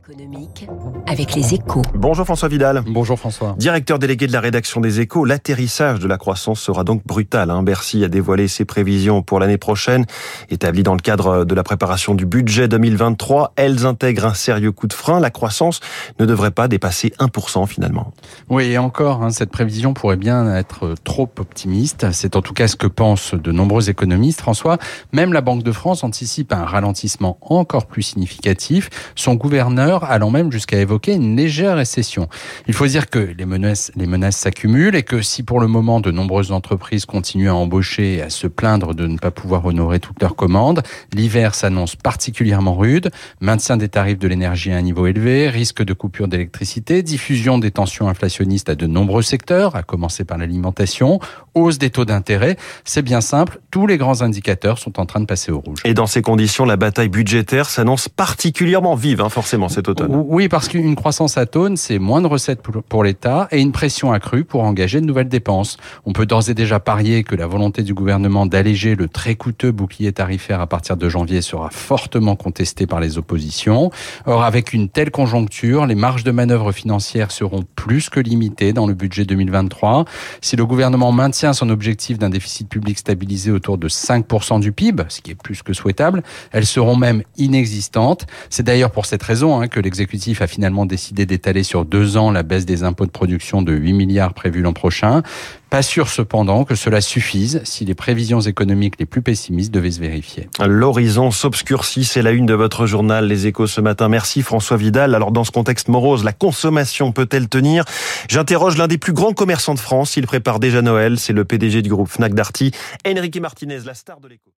économique avec les échos. Bonjour François Vidal. Bonjour François. Directeur délégué de la rédaction des échos, l'atterrissage de la croissance sera donc brutal. Hein. Bercy a dévoilé ses prévisions pour l'année prochaine, établies dans le cadre de la préparation du budget 2023. Elles intègrent un sérieux coup de frein. La croissance ne devrait pas dépasser 1% finalement. Oui, et encore, hein, cette prévision pourrait bien être trop optimiste. C'est en tout cas ce que pensent de nombreux économistes. François, même la Banque de France anticipe un ralentissement encore plus significatif. Son gouverneur allant même jusqu'à évoquer une légère récession. Il faut dire que les menaces, les menaces s'accumulent et que si pour le moment de nombreuses entreprises continuent à embaucher et à se plaindre de ne pas pouvoir honorer toutes leurs commandes, l'hiver s'annonce particulièrement rude, maintien des tarifs de l'énergie à un niveau élevé, risque de coupure d'électricité, diffusion des tensions inflationnistes à de nombreux secteurs, à commencer par l'alimentation, hausse des taux d'intérêt. C'est bien simple, tous les grands indicateurs sont en train de passer au rouge. Et dans ces conditions, la bataille budgétaire s'annonce particulièrement vive, hein, forcément, cet automne. Oui, parce qu'une croissance atone, c'est moins de recettes pour l'État et une pression accrue pour engager de nouvelles dépenses. On peut d'ores et déjà parier que la volonté du gouvernement d'alléger le très coûteux bouclier tarifaire à partir de janvier sera fortement contestée par les oppositions. Or, avec une telle conjoncture, les marges de manœuvre financières seront plus que limitées dans le budget 2023. Si le gouvernement maintient son objectif d'un déficit public stabilisé autour de 5% du PIB, ce qui est plus que souhaitable, elles seront même inexistantes. C'est d'ailleurs pour cette raison hein, que l'exécutif a finalement décidé d'étaler sur deux ans la baisse des impôts de production de 8 milliards prévus l'an prochain. Pas sûr cependant que cela suffise si les prévisions économiques les plus pessimistes devaient se vérifier. L'horizon s'obscurcit, c'est la une de votre journal Les Échos ce matin. Merci François Vidal. Alors dans ce contexte morose, la consommation peut-elle tenir? J'interroge l'un des plus grands commerçants de France. Il prépare déjà Noël. C'est le PDG du groupe Fnac Darty, Enrique Martinez, la star de l'écho.